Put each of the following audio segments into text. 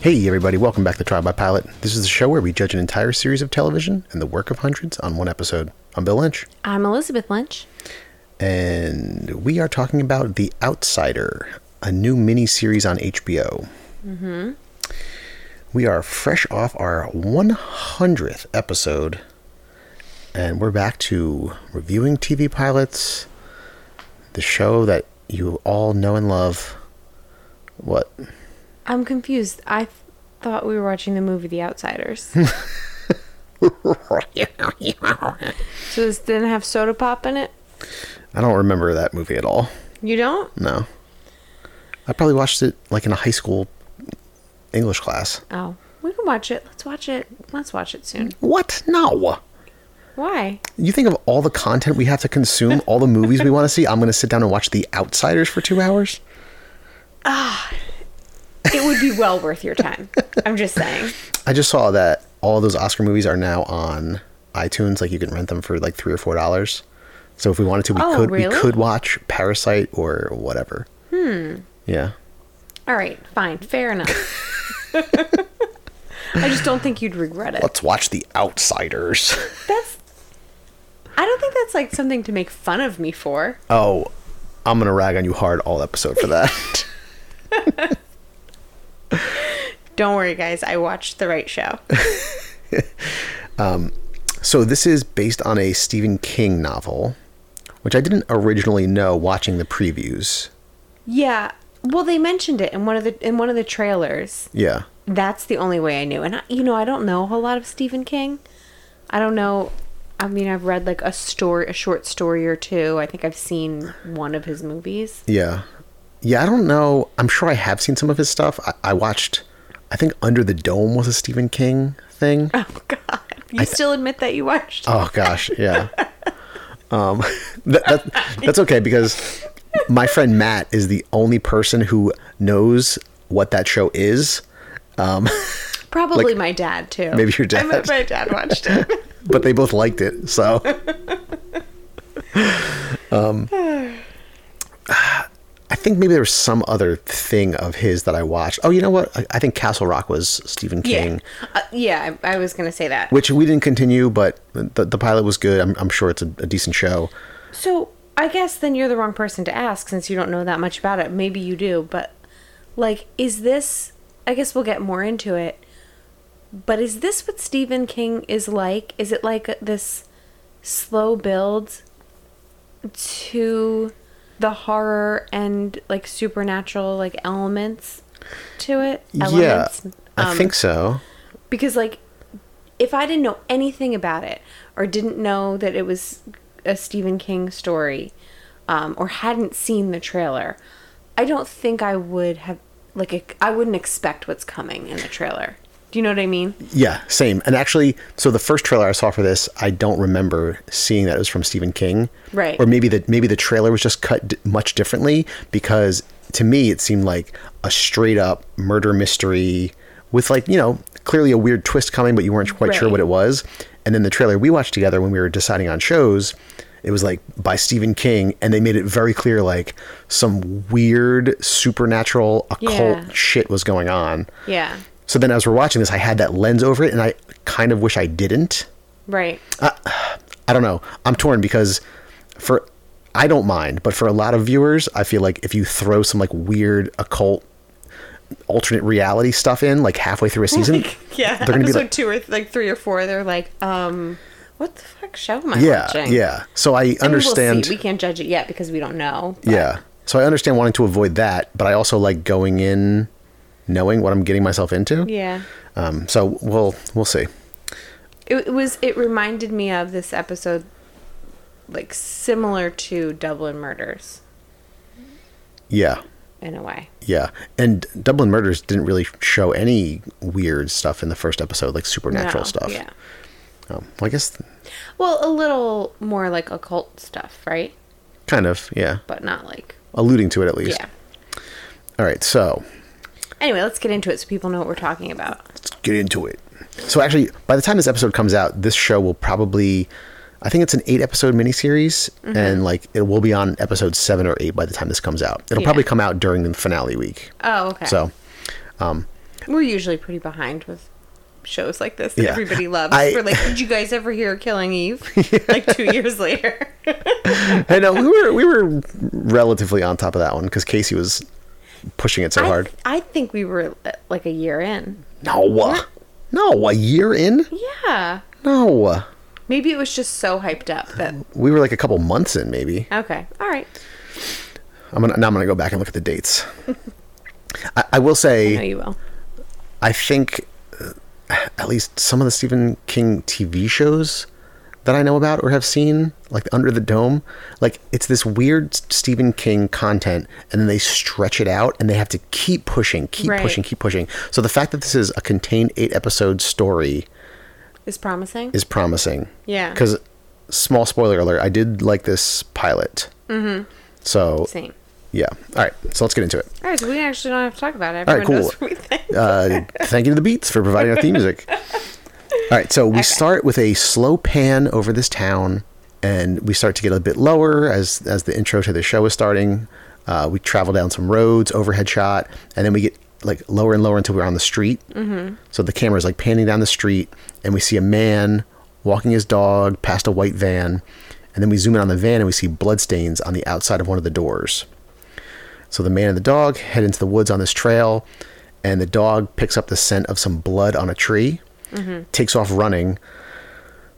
Hey, everybody, welcome back to Trial by Pilot. This is the show where we judge an entire series of television and the work of hundreds on one episode. I'm Bill Lynch, I'm Elizabeth Lynch. and we are talking about The Outsider, a new mini series on HBO. Mm-hmm. We are fresh off our 100th episode, and we're back to reviewing TV pilots, the show that you all know and love. What? I'm confused. I thought we were watching the movie The Outsiders. so this didn't have soda pop in it? I don't remember that movie at all. You don't? No. I probably watched it like in a high school English class. Oh. We can watch it. Let's watch it. Let's watch it soon. What? No. Why? You think of all the content we have to consume, all the movies we want to see, I'm going to sit down and watch The Outsiders for two hours? Ah. It would be well worth your time. I'm just saying. I just saw that all those Oscar movies are now on iTunes. Like you can rent them for like three or four dollars. So if we wanted to, we Oh, could we could watch Parasite or whatever. Hmm. Yeah. All right, fine. Fair enough. I just don't think you'd regret it. Let's watch The Outsiders. That's. I don't think that's like something to make fun of me for. oh, I'm gonna rag on you hard all episode for that. Don't worry, guys. I watched the right show. um, So this is based on a Stephen King novel, which I didn't originally know watching the previews. Yeah. Well, they mentioned it in one of the in one of the trailers. Yeah. That's the only way I knew. And I, you know, I don't know a whole lot of Stephen King. I don't know. I mean, I've read like a story, a short story or two. I think I've seen one of his movies. Yeah. Yeah, I don't know. I'm sure I have seen some of his stuff. I, I watched, I think Under the Dome was a Stephen King thing. Oh God! You still admit that you watched? Oh gosh, yeah. Um, that, that, that's okay because my friend Matt is the only person who knows what that show is. Um, Probably like, my dad too. maybe your dad. I bet my dad watched it. but they both liked it. So, um, I think maybe there was some other thing of his that I watched. Oh, you know what? I, I think Castle Rock was Stephen King, yeah, uh, yeah. I, I was gonna say that. which we didn't continue, but the, the pilot was good. I'm, I'm sure it's a, a decent show. So I guess then you're the wrong person to ask since you don't know that much about it. Maybe you do, but like, is this? I guess we'll get more into it. But is this what Stephen King is like? Is it like this slow build to the horror and like supernatural like elements to it? Elements? Yeah, I Um, think so. because like if i didn't know anything about it or didn't know that it was a stephen king story um, or hadn't seen the trailer i don't think i would have like i wouldn't expect what's coming in the trailer do you know what i mean Yeah, same. And actually, so the first trailer I saw for this, I don't remember seeing that it was from Stephen King. Right. Or maybe the maybe the trailer was just cut d- much differently because to me it seemed like a straight up murder mystery with like you know clearly a weird twist coming, but you weren't quite sure what it was. And then the trailer we watched together when we were deciding on shows. It was like by Stephen King, and they made it very clear like some weird supernatural occult Yeah. shit was going on. yeah So then as we're watching this, I had that lens over it, and I kind of wish I didn't. right I don't know. I'm torn because for I don't mind, but for a lot of viewers, I feel like if you throw some like weird occult alternate reality stuff in like halfway through a season, yeah they're gonna be episode like, two or th- like three or four they're like um what the fuck show am i yeah, watching yeah. So I we'll understand. see. we can't judge it yet because we don't know but- yeah. So I understand wanting to avoid that, but I also like going in knowing what I'm getting myself into. yeah Um, so we'll we'll see. It, was. It reminded me of this episode, like similar to Dublin Murders. Yeah. in a way. Yeah, and Dublin Murders didn't really show any weird stuff in the first episode, like supernatural No, stuff. Yeah. Um, well, I guess Well, a little more like occult stuff, right? kind of, yeah, But not like alluding to it at least. yeah. All right, so Anyway, let's get into it so people know what we're talking about. let's get into it. So actually, by the time this episode comes out, this show will probably, I think it's an eight episode miniseries, Mm-hmm. and like it will be on episode seven or eight by the time this comes out. It'll Yeah. probably come out during the finale week. Oh, okay. So we're usually pretty behind with shows like this that Yeah. everybody loves. I- we're like, did you guys ever hear Killing Eve? Like two years later. I know we were we were relatively on top of that one because Casey was pushing it so I, hard. I think we were uh, like a year in. No, no, a year in? Yeah. No, Maybe it was just so hyped up that. we were like a couple months in, maybe. Okay. All right. I'm gonna now I'm gonna go back and look at the dates. I, I will I know say you will. I think uh, at least some of the Stephen King TV shows that I know about or have seen, like Under the Dome, like it's this weird Stephen King content, and then they stretch it out, and they have to keep pushing, keep Right. pushing, keep pushing. So the fact that this is a contained eight episode story Is promising. is promising. Yeah. Because small spoiler alert, I did like this pilot. Mm-hmm. So Same. yeah. All right. So let's get into it. All right, so we actually don't have to talk about it. All right, Everyone cool. knows what we think. Uh, thank you to the Beats for providing our theme music. All right, so we start with a slow pan over this town, and we start to get a bit lower as as the intro to the show is starting. Uh, we travel down some roads, overhead shot, and then we get like lower and lower until we're on the street. Mm-hmm. So the camera is like panning down the street, and we see a man walking his dog past a white van, and then we zoom in on the van and we see bloodstains on the outside of one of the doors. So the man and the dog head into the woods on this trail, and the dog picks up the scent of some blood on a tree, takes off running,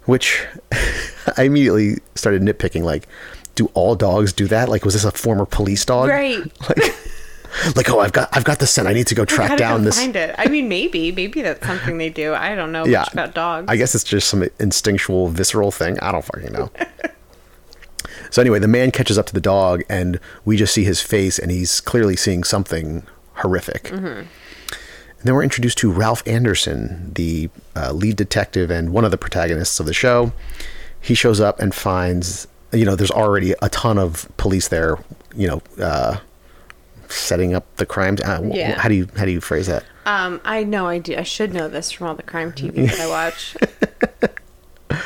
which I immediately started nitpicking. Like, do all dogs do that? Like, was this a former police dog? Right. Like, like oh, I've got I've got the scent. I need to go track down this. Find it. I mean, maybe, maybe that's something they do. I don't know Yeah, much about dogs. I guess it's just some instinctual, visceral thing. I don't fucking know. so anyway, the man catches up to the dog, and we just see his face, and he's clearly seeing something horrific. Mm-hmm. And then we're introduced to Ralph Anderson, the uh, lead detective and one of the protagonists of the show. He shows up and finds, you know, there's already a ton of police there, you know, uh, setting up the crimes. Uh, Yeah. How do you how do you phrase that? Um, I know I do. I should know this from all the crime TV that I watch.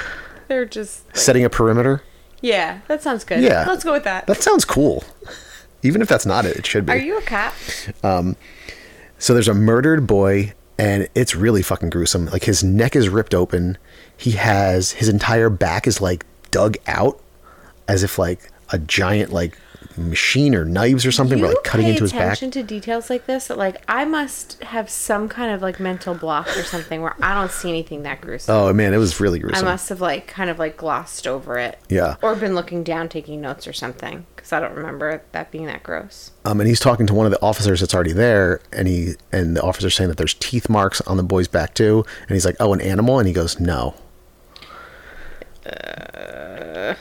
They're just like- Setting a perimeter. yeah. That sounds good. Yeah. let's go with that. That sounds cool. Even if that's not it, it should be. Are you a cop? So there's a murdered boy, and it's really fucking gruesome. Like his neck is ripped open. He has his entire back is like dug out, as if like a giant like machine or knives or something were like cutting into his back. attention to details like this. That like I must have some kind of like mental block or something where I don't see anything that gruesome. Oh man, it was really gruesome. I must have like kind of like glossed over it. Yeah. Or been looking down taking notes or something because I don't remember that being that gross. Um, and he's talking to one of the officers that's already there, and he and the officer's saying that there's teeth marks on the boy's back too, and he's like, "Oh, an animal," and he goes, "No."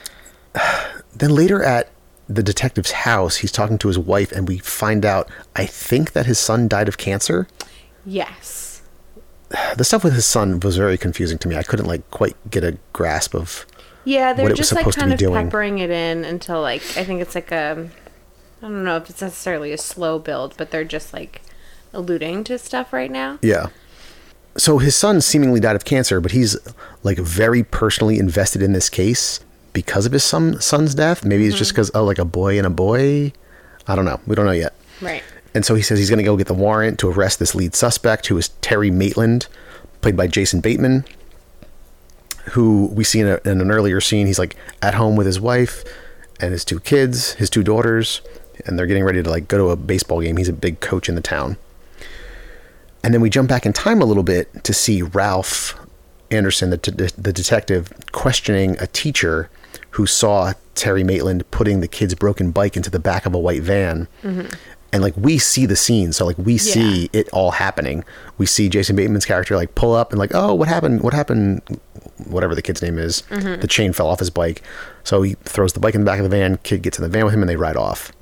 Then later at the detective's house, he's talking to his wife, and we find out, I think that his son died of cancer. Yes. The stuff with his son was very confusing to me. I couldn't like quite get a grasp of. Yeah, they're what it was just like kind of doing. peppering it in until like I think it's like a I don't know if it's necessarily a slow build, but they're just like alluding to stuff right now. Yeah. So his son seemingly died of cancer, but he's like very personally invested in this case because of his son, son's death. Maybe it's just mm-hmm. because oh, like a boy and a boy. I don't know. We don't know yet. Right. And so he says he's going to go get the warrant to arrest this lead suspect, who is Terry Maitland, played by Jason Bateman, who we see in, a, in an earlier scene. He's like at home with his wife and his two kids, his two daughters, and they're getting ready to like go to a baseball game. He's a big coach in the town. And then we jump back in time a little bit to see Ralph Anderson, the, the, the detective, questioning a teacher who saw Terry Maitland putting the kid's broken bike into the back of a white van. Mm-hmm. And like we see the scene, so like we see it all happening. We see Jason Bateman's character like pull up and like, oh, what happened? What happened? Whatever the kid's name is, the chain fell off his bike. So he throws the bike in the back of the van. Kid gets in the van with him, and they ride off.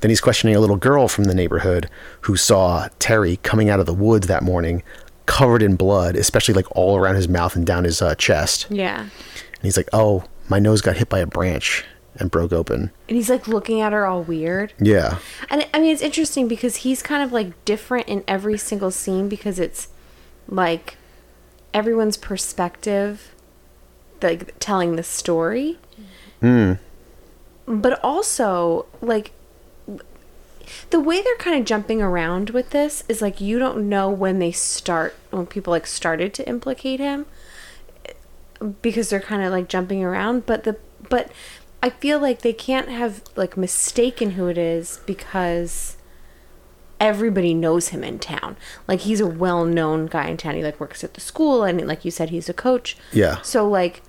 Then he's questioning a little girl from the neighborhood who saw Terry coming out of the woods that morning, covered in blood, especially like all around his mouth and down his uh, chest. Yeah. And he's like, "Oh, my nose got hit by a branch and broke open." And he's like looking at her all weird. Yeah, And I mean, it's interesting because he's kind of like different in every single scene because it's like everyone's perspective, like telling the story. Hmm. But also, like, the way they're kind of jumping around with this is like you don't know when they start, when people like started to implicate him because they're kind of like jumping around but the but i feel like they can't have like mistaken who it is because everybody knows him in town like he's a well-known guy in town he like works at the school and like you said he's a coach Yeah. so like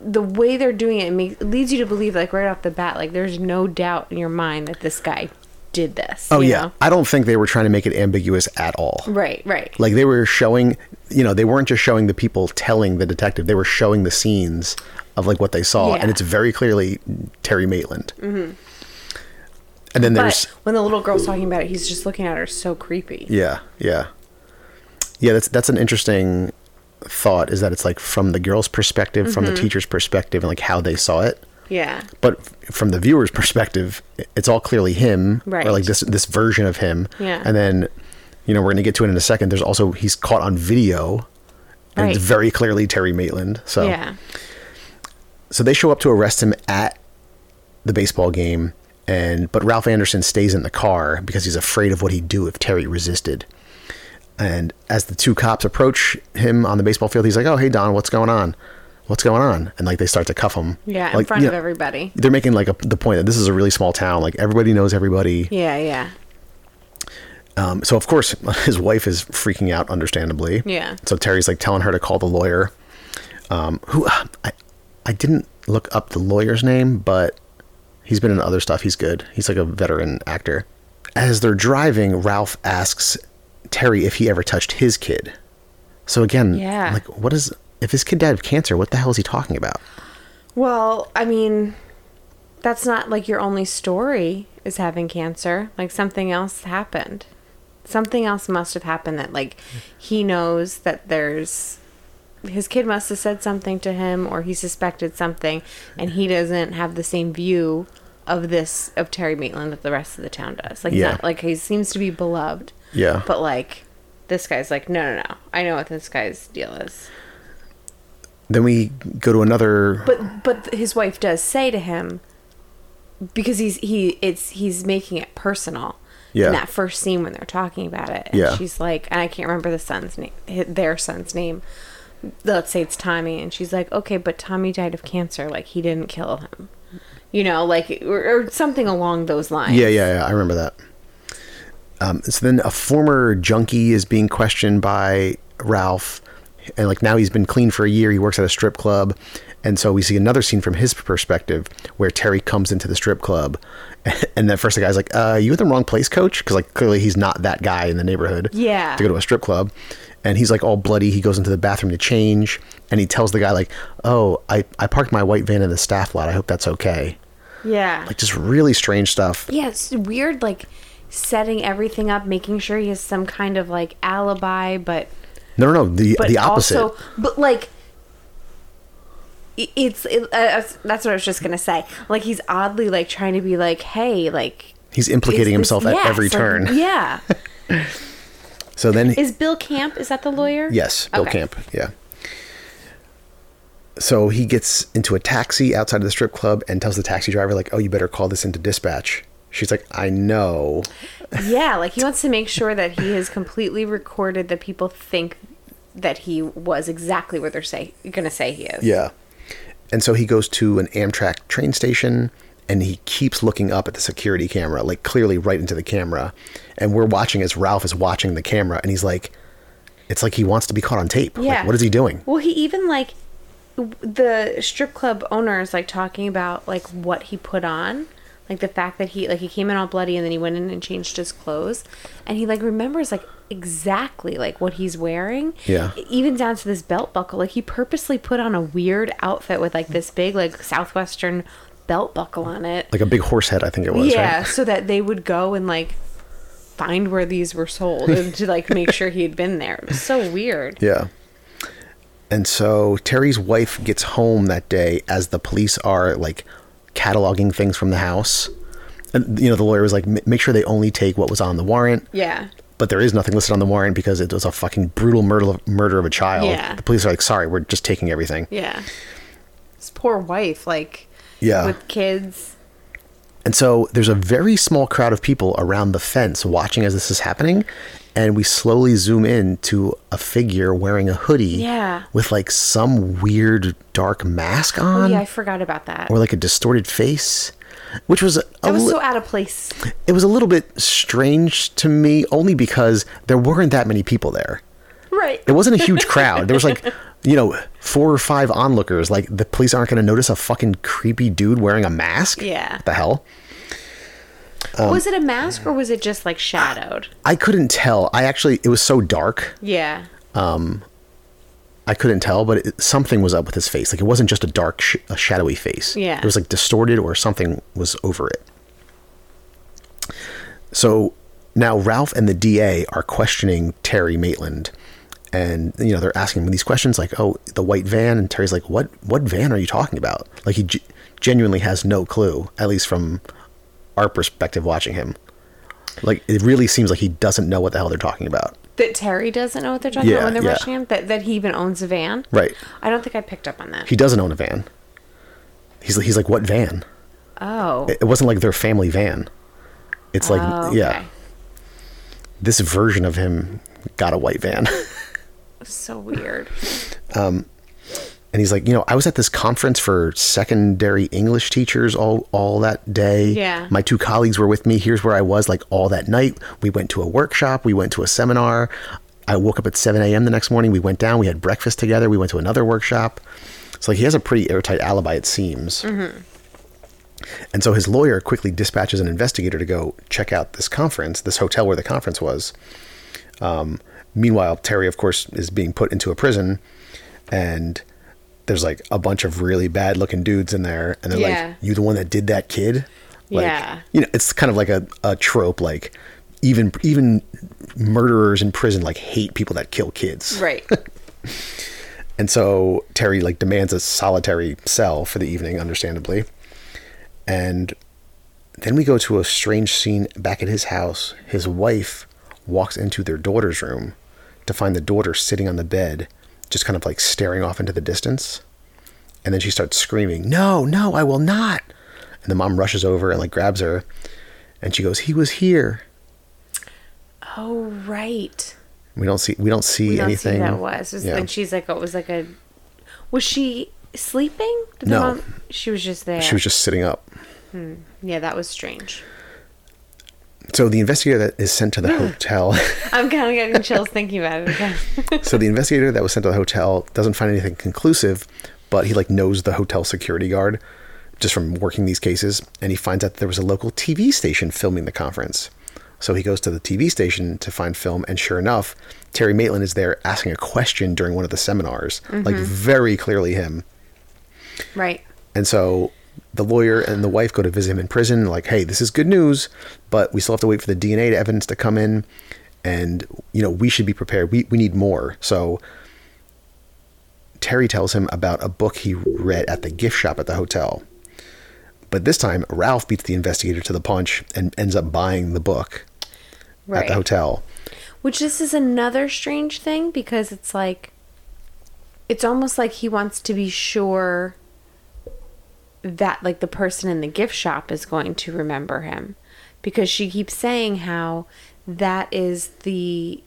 the way they're doing it, it makes, leads you to believe like right off the bat like there's no doubt in your mind that this guy did this Oh yeah. know? I don't think they were trying to make it ambiguous at all. right right Like they were showing, you know, they weren't just showing the people telling the detective; they were showing the scenes of like what they saw, Yeah. and it's very clearly Terry Maitland. Mm-hmm. And then there's but when the little girl's talking about it he's just looking at her so creepy yeah, yeah, yeah. That's that's an interesting thought. Is that it's like from the girl's perspective, from Mm-hmm. the teacher's perspective, and like how they saw it. yeah But from the viewer's perspective, it's all clearly him, Right. or like this this version of him. Yeah. And then, you know, we're gonna get to it in a second. There's also he's caught on video, and it's very clearly Terry Maitland. So yeah so they show up to arrest him at the baseball game, and but Ralph Anderson stays in the car because he's afraid of what he'd do if Terry resisted. And as the two cops approach him on the baseball field, he's like, "Oh, hey Don, what's going on? What's going on?" And like they start to cuff him. Yeah, in like, front you of know, everybody. They're making like a, the point that this is a really small town. Like everybody knows everybody. Yeah, yeah. Um, so of course his wife is freaking out, understandably. Yeah. So Terry's like telling her to call the lawyer. Um, who I I didn't look up the lawyer's name, but he's been in other stuff. He's good. He's like a veteran actor. As they're driving, Ralph asks Terry if he ever touched his kid. So again, Yeah. like what is if his kid died of cancer? What the hell is he talking about? Well, I mean, that's not like your only story is having cancer. Like something else happened. Something else must have happened that like he knows that there's his kid must have said something to him or he suspected something and he doesn't have the same view of this of Terry Maitland that the rest of the town does. Like Yeah. not like he seems to be beloved. Yeah. But like this guy's like, no no no. I know what this guy's deal is. Then we go to another but but his wife does say to him because he's he it's he's making it personal Yeah. in that first scene when they're talking about it and Yeah. she's like and i can't remember the son's name their son's name let's say it's tommy and she's like okay but tommy died of cancer like he didn't kill him you know like or, or something along those lines Yeah, yeah, yeah. I remember that. Um, so then a former junkie is being questioned by Ralph, and like now he's been clean for a year. He works at a strip club, and so we see another scene from his perspective where Terry comes into the strip club, and then first the guy's like, "Uh, you in the wrong place, coach?" Because like clearly he's not that guy in the neighborhood. Yeah. To go to a strip club, and he's like all bloody. He goes into the bathroom to change, and he tells the guy like, "Oh, I I parked my white van in the staff lot. I hope that's okay." yeah Like just really strange stuff. yeah it's weird like setting everything up making sure he has some kind of like alibi but No, no, no. The but the opposite. Also, but like, it's it, uh, that's- that's what I was just gonna say. Like he's oddly like trying to be like, hey, like He's implicating this- himself at yes, every like, turn. yeah. So then, Is Bill Camp? Is that the lawyer? yes, Bill Okay. Camp. Yeah. So he gets into a taxi outside of the strip club and tells the taxi driver, like, "Oh, you better call this into dispatch." She's like, "I know." Yeah, like he wants to make sure that he has completely recorded that people think that he was exactly what they're say gonna say he is. Yeah. And so he goes to an Amtrak train station and he keeps looking up at the security camera, like clearly right into the camera. And we're watching as Ralph is watching the camera and he's like, it's like he wants to be caught on tape. Like, Yeah. what is he doing? Well, he even like the strip club owner is like talking about like what he put on, like the fact that he like he came in all bloody and then he went in and changed his clothes, and he like remembers like exactly like what he's wearing. Yeah. Even down to this belt buckle, like he purposely put on a weird outfit with like this big like southwestern belt buckle on it. like a big horse head, I think it was. yeah, right? so that they would go and like find where these were sold and to like make sure he had been there. It was so weird. Yeah. And so Terry's wife gets home that day as the police are like cataloging things from the house. And you know, the lawyer was like, "M- make sure they only take what was on the warrant. Yeah. But there is nothing listed on the warrant because it was a fucking brutal murder murder of a child. Yeah. The police are like, sorry, we're just taking everything. Yeah. His poor wife, like Yeah. with kids. And so there's a very small crowd of people around the fence watching as this is happening. And we slowly zoom in to a figure wearing a hoodie Yeah. with like some weird dark mask on. Oh on. yeah, I forgot about that. or like a distorted face, which was That was li- so out of place. it was a little bit strange to me, only because there weren't that many people there. Right. It wasn't a huge crowd. There was like, you know, four or five onlookers. Like the police aren't going to notice a fucking creepy dude wearing a mask. Yeah. What the hell? Um, was it a mask or was it just like shadowed? I couldn't tell. I actually, it was so dark. Yeah. Um, I couldn't tell, but it, something was up with his face. Like it wasn't just a dark, sh- a shadowy face. Yeah. it was like distorted, or something was over it. So now Ralph and the DA are questioning Terry Maitland, and you know they're asking him these questions like, "Oh, the white van," and Terry's like, "What? What van are you talking about?" Like he g- genuinely has no clue, at least from our perspective watching him. Like it really seems like he doesn't know what the hell they're talking about. That Terry doesn't know what they're talking Yeah, about when they're yeah. rushing him? That that he even owns a van? Right. I don't think I picked up on that. He doesn't own a van. He's he's like, "What van?" oh. it wasn't like their family van. It's like, Oh, yeah, this version of him got a white van. So weird. and he's like, you know, I was at this conference for secondary English teachers all all that day. Yeah. My two colleagues were with me. Here's where I was like all that night. We went to a workshop, we went to a seminar. I woke up at 7 a.m. the next morning. We went down, we had breakfast together, we went to another workshop. So like he has a pretty airtight alibi, it seems. And so his lawyer quickly dispatches an investigator to go check out this conference, this hotel where the conference was. Um, meanwhile, Terry, of course, is being put into a prison, and there's like a bunch of really bad looking dudes in there, and they're Yeah. like, "You the one that did that kid?" Like, Yeah. You know, it's kind of like a, a trope, like even even murderers in prison like hate people that kill kids. Right. And so Terry like demands a solitary cell for the evening, understandably. And then we go to a strange scene back at his house. His wife walks into their daughter's room to find the daughter sitting on the bed, just kind of like staring off into the distance. And then she starts screaming, No, no, I will not. And the mom rushes over and like grabs her and she goes, He was here. oh right. We don't see we don't see We don't anything. see that was. Was- Yeah. And she's like, oh, it was like a. Was she sleeping? Did No. she was just there. She was just sitting up. Hmm. Yeah, that was strange. So the investigator that is sent to the hotel I'm kind of getting chills thinking about it again. So the investigator that was sent to the hotel doesn't find anything conclusive, but he like knows the hotel security guard just from working these cases, and he finds out that there was a local TV station filming the conference. So he goes to the TV station to find film, and sure enough, Terry Maitland is there asking a question during one of the seminars, like mm-hmm. very clearly him. right. And so the lawyer and the wife go to visit him in prison, like, hey, this is good news, but we still have to wait for the DNA evidence to come in. And, you know, we should be prepared. We, we need more. So Terry tells him about a book he read at the gift shop at the hotel. But this time, Ralph beats the investigator to the punch and ends up buying the book at the hotel. Which this is another strange thing because it's like it's almost like he wants to be sure that like the person in the gift shop is going to remember him. Because she keeps saying how that is the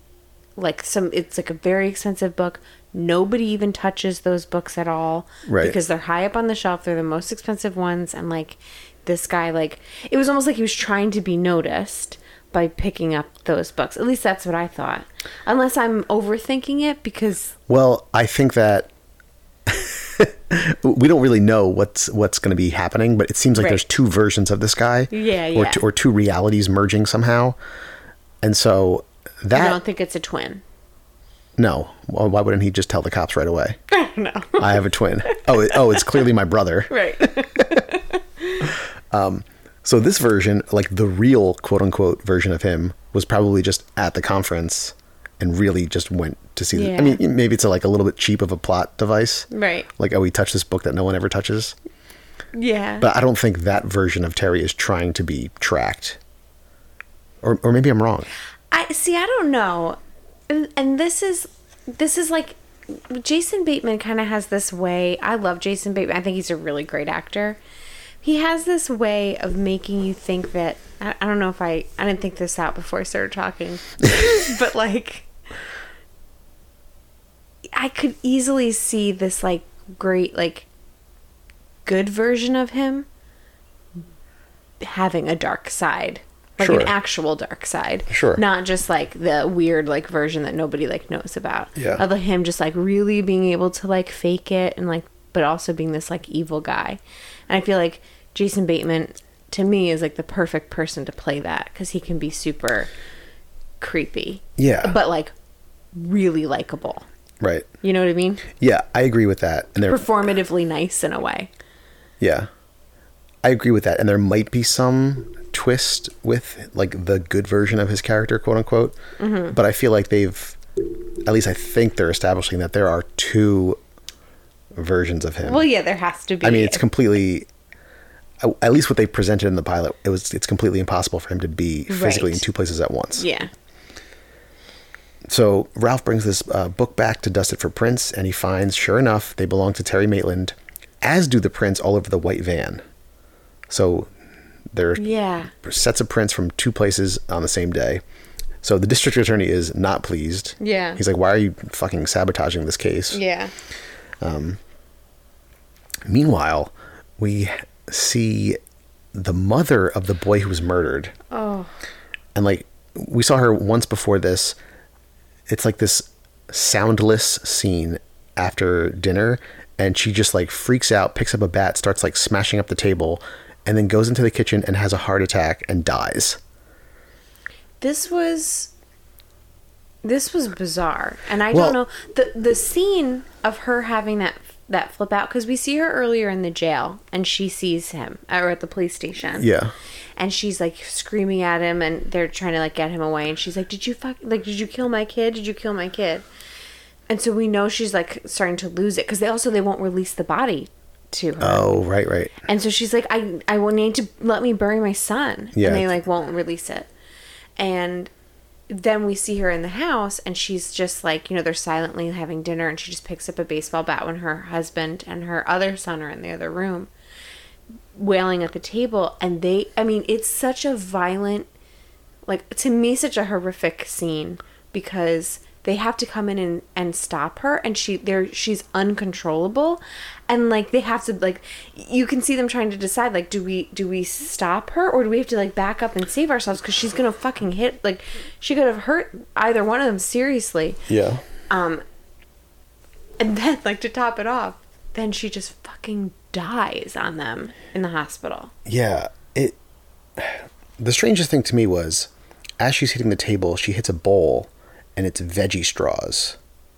like some it's like a very expensive book. Nobody even touches those books at all. Right. because they're high up on the shelf. They're the most expensive ones. And like this guy like it was almost like he was trying to be noticed by picking up those books. At least that's what i thought. Unless i'm overthinking it because Well, I think that we don't really know what's what's going to be happening, but it seems like Right. there's two versions of this guy, Yeah, or yeah. two, or two realities merging somehow, and so that. i don't think it's a twin no, well, why wouldn't he just tell the cops right away? no I have a twin. Oh, it, oh, it's clearly my brother. right Um, so this version, like the real quote unquote version of him, was probably just at the conference and really just went to see. The, I mean, maybe it's a, like a little bit cheap of a plot device, Right. like oh, we touch this book that no one ever touches. Yeah. But I don't think that version of Terry is trying to be tracked. Or, or maybe I'm wrong. I see. I don't know, and, and this is this is like Jason Bateman kind of has this way. I love Jason Bateman. I think he's a really great actor. He has this way of making you think that I, I don't know if I I didn't think this out before I started talking, but like I could easily see this like great like good version of him having a dark side like Sure. an actual dark side Sure. not just like the weird like version that nobody like knows about Yeah. of him just like really being able to like fake it and like but also being this like evil guy and i feel like jason bateman to me is like the perfect person to play that because he can be super creepy Yeah. but like really likable Right. you know what i mean Yeah, I agree with that. And there, performatively nice in a way yeah, I agree with that. And there might be some twist with like the good version of his character, quote unquote. Mm-hmm. But I feel like they've, at least I think they're establishing that there are two versions of him. well yeah there has to be I mean, it's completely. At least what they presented in the pilot, it was it's completely impossible for him to be physically Right. in two places at once. yeah So Ralph brings this uh, book back to dust it for prints, and he finds, sure enough, they belong to Terry Maitland, as do the prints all over the white van. So there are yeah sets of prints from two places on the same day. So the district attorney is not pleased. Yeah. He's like, "Why are you fucking sabotaging this case?" yeah Um, Meanwhile, we see the mother of the boy who was murdered. oh and like we saw her once before this it's like this soundless scene after dinner and she just like freaks out picks up a bat starts like smashing up the table and then goes into the kitchen and has a heart attack and dies. This was this was bizarre and i Well- don't know the the scene of her having that that flip out because we see her earlier in the jail and she sees him uh, or at the police station yeah and she's like screaming at him and they're trying to like get him away and she's like did you fuck like did you kill my kid did you kill my kid and so we know she's like starting to lose it because they also they won't release the body to her oh right right and so she's like, I, I will need to let me bury my son. Yeah. And they like won't release it. And then we see her in the house and she's just like, you know, they're silently having dinner and she just picks up a baseball bat when her husband and her other son are in the other room wailing at the table. And they, I mean, it's such a violent, like, to me, such a horrific scene because they have to come in and, and stop her and she they're she's uncontrollable. And like they have to like you can see them trying to decide like do we do we stop her or do we have to like back up and save ourselves? Because she's gonna fucking hit like she could have hurt either one of them seriously. Yeah. Um and then like to top it off then she just fucking dies on them in the hospital. Yeah it the strangest thing to me was as she's hitting the table she hits a bowl and it's veggie straws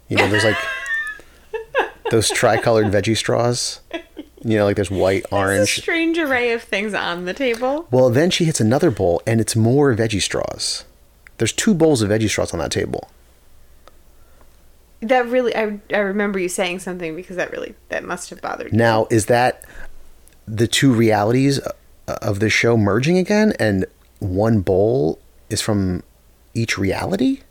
you know there's like those tricolored veggie straws you know like there's white There's a orange strange array of things on the table Well, then she hits another bowl and it's more veggie straws. There's two bowls of veggie straws on that table. that really I, I remember you saying something because that really that must have bothered you Now, is that the two realities of this show merging again and one bowl is from each reality?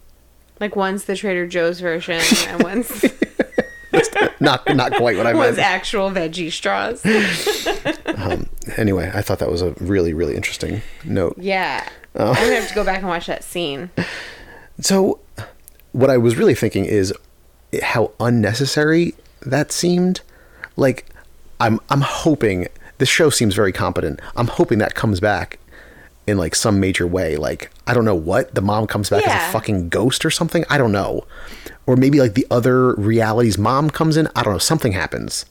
Like one's the Trader Joe's version, and one's Not not quite what I one's meant. actual veggie straws. Um, anyway, I thought that was a really really interesting note. Yeah, Oh. I'm gonna have to go back and watch that scene. So, what I was really thinking is how unnecessary that seemed. Like, I'm I'm hoping this show seems very competent. I'm hoping that comes back in like some major way. Like, I don't know what the mom comes back as a fucking ghost or something. I don't know, or maybe like the other reality's mom comes in. I don't know. Something happens.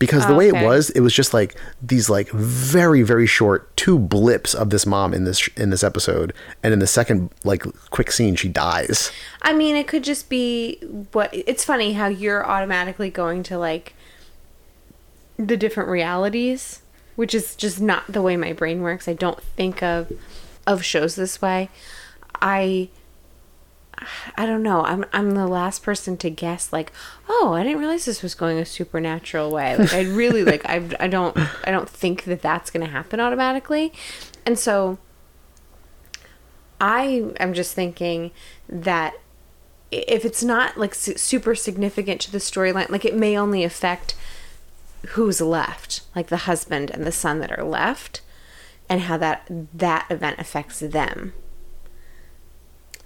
Because the oh, way it was, it was just like these like very very short two blips of this mom in this in this episode, and in the second like quick scene she dies. I mean, it could just be what. It's funny how you're automatically going to like the different realities, which is just not the way my brain works. I don't think of of shows this way. I I don't know. I'm I'm the last person to guess like, "Oh, I didn't realize this was going a supernatural way." Like I really like I I don't I don't think that that's going to happen automatically. And so I am just thinking that if it's not like su- super significant to the storyline, like it may only affect who's left, like the husband and the son that are left, and how that that event affects them.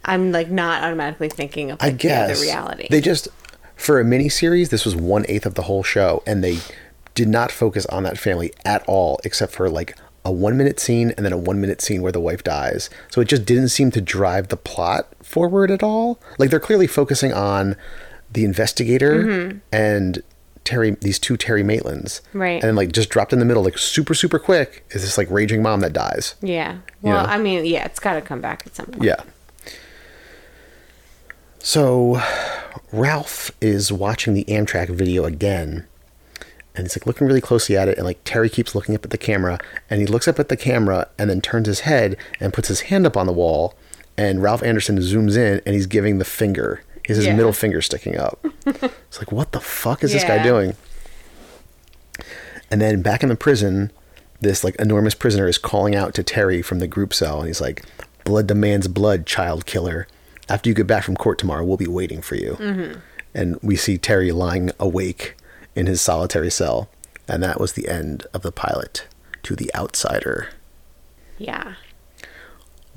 I'm like not automatically thinking of I like, the other guess reality. they just for a mini series. This was one eighth of the whole show, and they did not focus on that family at all, except for like a one minute scene and then a one minute scene where the wife dies. So it just didn't seem to drive the plot forward at all. Like they're clearly focusing on the investigator Mm-hmm. and Terry, these two Terry Maitlands, Right. And then like just dropped in the middle, like super super quick, is this like raging mom that dies? yeah. You Well, know. I mean, yeah, it's got to come back at some point. Yeah. So Ralph is watching the Amtrak video again. And he's like looking really closely at it, and like Terry keeps looking up at the camera, and he looks up at the camera and then turns his head and puts his hand up on the wall, and Ralph Anderson zooms in and he's giving the finger. His Yeah. middle finger sticking up. it's like, what the fuck is this guy doing? And then back in the prison, this like enormous prisoner is calling out to Terry from the group cell, and he's like, "Blood demands blood, child killer. After you get back from court tomorrow, we'll be waiting for you." Mm-hmm. And we see Terry lying awake in his solitary cell, and that was the end of the pilot to the Outsider. Yeah.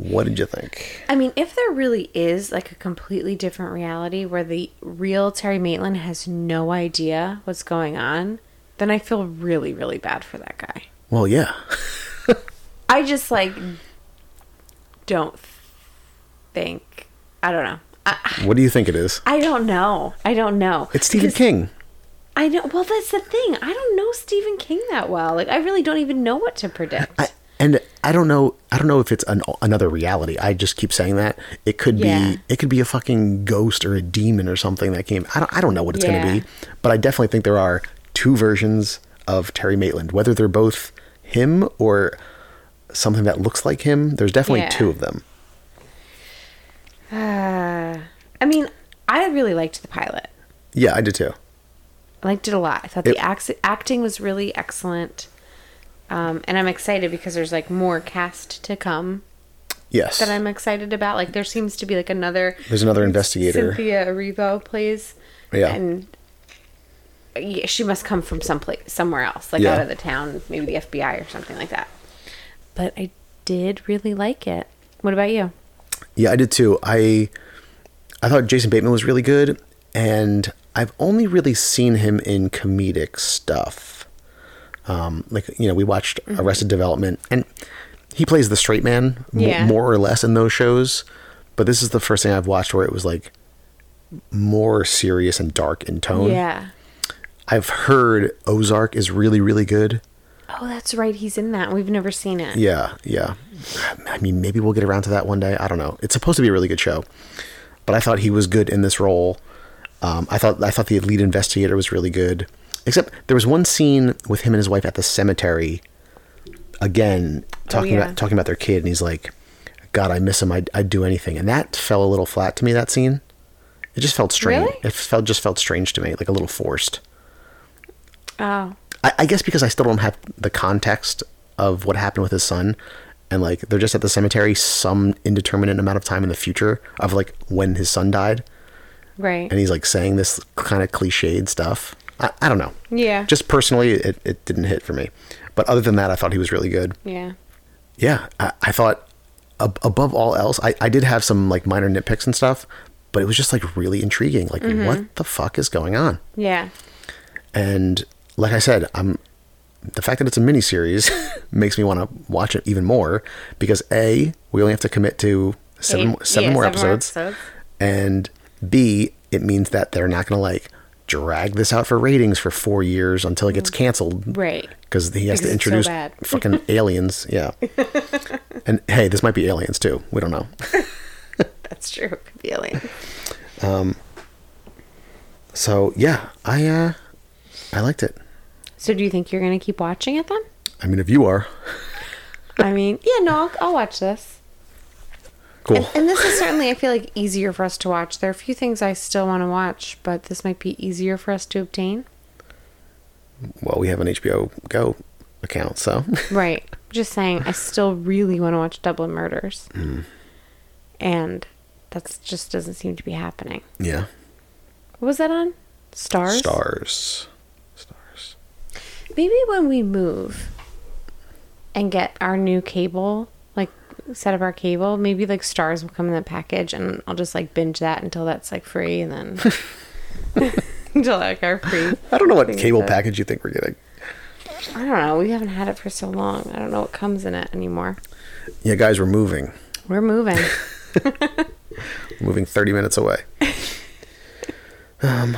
What did you think? I mean, if there really is like a completely different reality where the real Terry Maitland has no idea what's going on, then I feel really, really bad for that guy. Well, yeah, I just like don't think. I don't know. I, what do you think it is? I don't know. I don't know. It's Stephen King. I know. Well, that's the thing. I don't know Stephen King that well. Like, I really don't even know what to predict. I, and I don't know. I don't know if it's an, another reality. I just keep saying that it could Yeah. be. It could be a fucking ghost or a demon or something that came. I don't. I don't know what it's Yeah. going to be. But I definitely think there are two versions of Terry Maitland. Whether they're both him or something that looks like him, there's definitely Yeah. two of them. Uh, I mean, I really liked the pilot. Yeah, I did too. I liked it a lot. I thought It- the act- acting was really excellent. Um, and I'm excited because there's like more cast to come Yes. that I'm excited about. Like there seems to be like another There's another investigator. Cynthia Erivo plays. Yeah. And she must come from someplace somewhere else, like Yeah. out of the town, maybe the FBI or something like that. But I did really like it. What about you? Yeah, I did too. I I thought Jason Bateman was really good, and I've only really seen him in comedic stuff. Um, like you know, we watched Arrested Development, and he plays the straight man Yeah. more or less in those shows. But this is the first thing I've watched where it was like more serious and dark in tone. Yeah. I've heard Ozark is really really good. Oh, that's right. He's in that. We've never seen it. Yeah, yeah. I mean, maybe we'll get around to that one day. I don't know. It's supposed to be a really good show, but I thought he was good in this role. Um, I thought I thought the lead investigator was really good. Except there was one scene with him and his wife at the cemetery. Again, talking Oh, yeah. about talking about their kid, and he's like, "God, I miss him. I'd, I'd do anything." And that fell a little flat to me. That scene, it just felt strange. Really? It felt just felt strange to me, like a little forced. Oh. I, I guess because I still don't have the context of what happened with his son, and like they're just at the cemetery some indeterminate amount of time in the future of like when his son died, Right. and he's like saying this kind of cliched stuff. I, I don't know. Yeah. Just personally, it, it didn't hit for me. But other than that, I thought he was really good. yeah. Yeah, I, I thought ab- above all else, I, I did have some like minor nitpicks and stuff, but it was just like really intriguing. Like, Mm-hmm. what the fuck is going on? Yeah. And like I said, I'm the fact that it's a miniseries makes me want to watch it even more because a we only have to commit to seven Eight- more, seven yeah, more seven more episodes, episodes. and b it means that they're not going to like drag this out for ratings for four years until it gets canceled, Right. Because he has Because to it's so introduce fucking aliens, yeah. and hey, this might be aliens too. We don't know. That's true. It could be alien. So yeah, I uh, I liked it. So do you think you're going to keep watching it then? I mean, if you are, I mean, yeah, no, I'll, I'll watch this. Cool. And, and this is certainly, I feel like, easier for us to watch. There are a few things I still want to watch, but this might be easier for us to obtain. well, we have an HBO Go account, so Right. Just saying, I still really want to watch Dublin Murders. Mm-hmm. And that just doesn't seem to be happening. yeah. What was that on? Starz? Starz. Starz. Maybe when we move and get our new cable, set up our cable, maybe like Starz will come in the package and I'll just like binge that until that's like free and then until like our free. I don't know what cable package you think we're getting. I don't know. We haven't had it for so long. I don't know what comes in it anymore. Yeah, guys, we're moving. We're moving. We're moving 30 minutes away. um,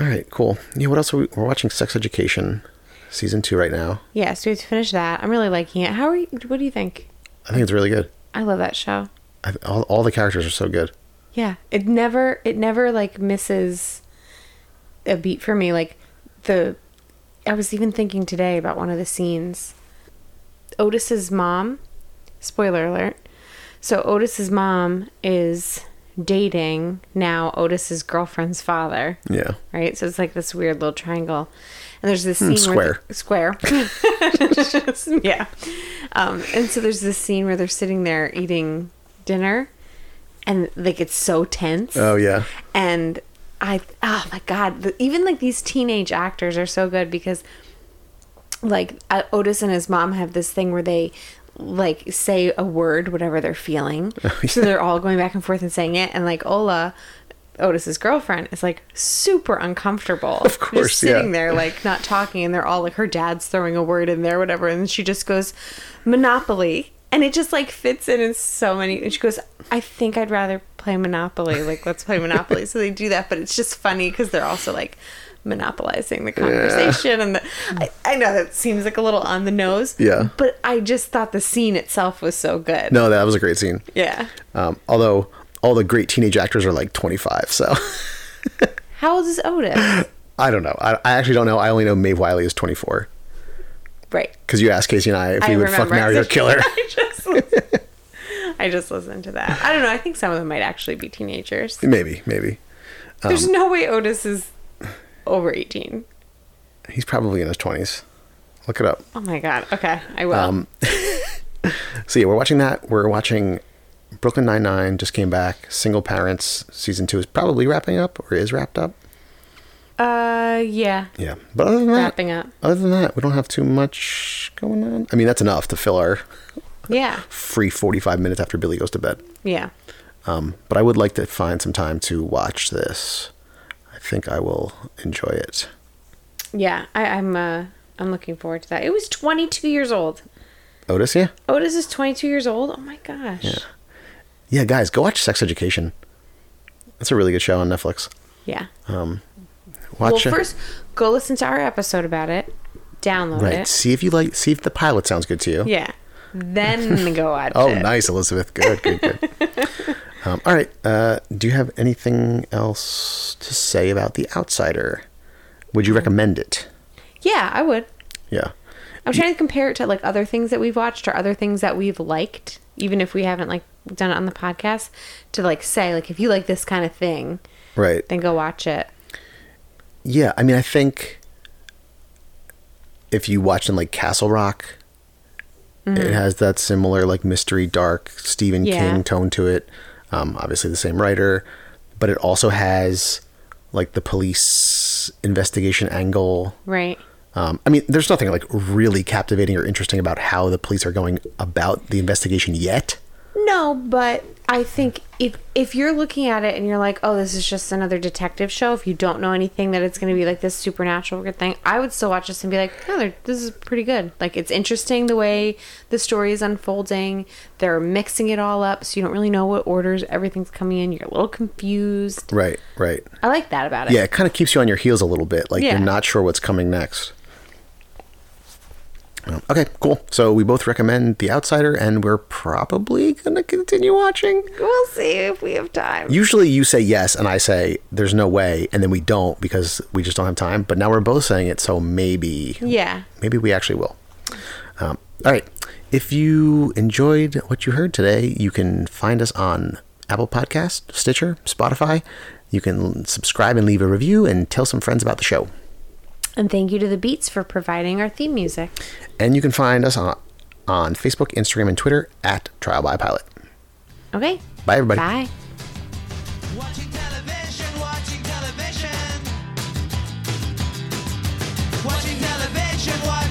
all right, cool. Yeah, what else are we? We're watching Sex Education season two right now. yeah, so we have to finish that. I'm really liking it. How are you? What do you think? I think it's really good. I love that show. I, all, all the characters are so good. Yeah, it never it never like misses a beat for me. Like the I was even thinking today about one of the scenes. Otis's mom, spoiler alert. So Otis's mom is dating now Otis's girlfriend's father, Yeah. right? So it's like this weird little triangle. And there's this scene where square. the- square. yeah. Um, and so there's this scene where they're sitting there eating dinner and like it's so tense Oh yeah. and I oh my god, the, even like these teenage actors are so good because like uh, Otis and his mom have this thing where they like say a word whatever they're feeling. Oh, so they're all going back and forth and saying it. And like Ola Otis's girlfriend is like super uncomfortable. Of course, just sitting yeah. there like not talking. And they're all like her dad's throwing a word in there whatever. And she just goes Monopoly. And it just like fits in in so many. And she goes I think I'd rather play Monopoly. Like let's play Monopoly. So they do that. But it's just funny because they're also like monopolizing the conversation and the, I, I know that seems like a little on the nose Yeah. but I just thought the scene itself was so good No, that was a great scene. yeah Um, although all the great teenage actors are like 25, so how old is Otis I don't know. I, I actually don't know. I only know Maeve Wiley is 24 right because you asked Casey and I if I we would fuck, marry, or kill her. I just, I just listened to that. I don't know. I think some of them might actually be teenagers. maybe, maybe. There's no way Otis is over 18. He's probably in his 20s. Look it up. Oh my god. Okay, I will. Um, So yeah, we're watching that. We're watching Brooklyn Nine Nine. Just came back. Single Parents season two is probably wrapping up or is wrapped up. uh, yeah. Yeah, but other than that, Wrapping up. other than that, we don't have too much going on. I mean, that's enough to fill our Yeah. free forty-five minutes after Billy goes to bed. Yeah. Um, but I would like to find some time to watch this. Think I will enjoy it. Yeah. I, I'm. Uh, I'm looking forward to that. It was 22 years old. Otis, yeah, Otis is 22 years old. Oh my gosh. yeah, Yeah, guys, go watch Sex Education. That's a really good show on Netflix. Yeah. Um, Watch well, it. first, go listen to our episode about it. Download right. it. See if you like. See if the pilot sounds good to you. Yeah. Then go watch Oh, it. nice, Elizabeth. Good, good, good. um, all right. Uh, do you have anything else to say about The Outsider? Would you recommend it? Yeah, I would. Yeah. I'm trying to compare it to like other things that we've watched or other things that we've liked, even if we haven't like done it on the podcast, to like say like if you like this kind of thing, Right. then go watch it. Yeah. I mean, I think if you watch in like Castle Rock, it has that similar like mystery, dark Stephen Yeah. King tone to it. Um, obviously, the same writer, but it also has like the police investigation angle. Right. Um, I mean, there's nothing like really captivating or interesting about how the police are going about the investigation yet. No, but I think if if you're looking at it and you're like, oh, this is just another detective show, if you don't know anything that it's going to be like this supernatural thing, I would still watch this and be like, oh, this is pretty good. Like it's interesting the way the story is unfolding. They're mixing it all up, so you don't really know what orders everything's coming in. You're a little confused. Right, right. I like that about it. Yeah, it kind of keeps you on your heels a little bit. Like Yeah. you're not sure what's coming next. Okay, cool. So we both recommend The Outsider, and we're probably going to continue watching. We'll see if we have time. Usually you say yes, and I say there's no way, and then we don't because we just don't have time. But now we're both saying it, so maybe yeah. maybe we actually will. Um, all right. If you enjoyed what you heard today, you can find us on Apple Podcast, Stitcher, Spotify. You can subscribe and leave a review and tell some friends about the show. And thank you to the Beats for providing our theme music. And you can find us on, on Facebook, Instagram, and Twitter at Trial by Pilot. Okay. Bye, everybody. Bye. Watching television, watching television. Watching television.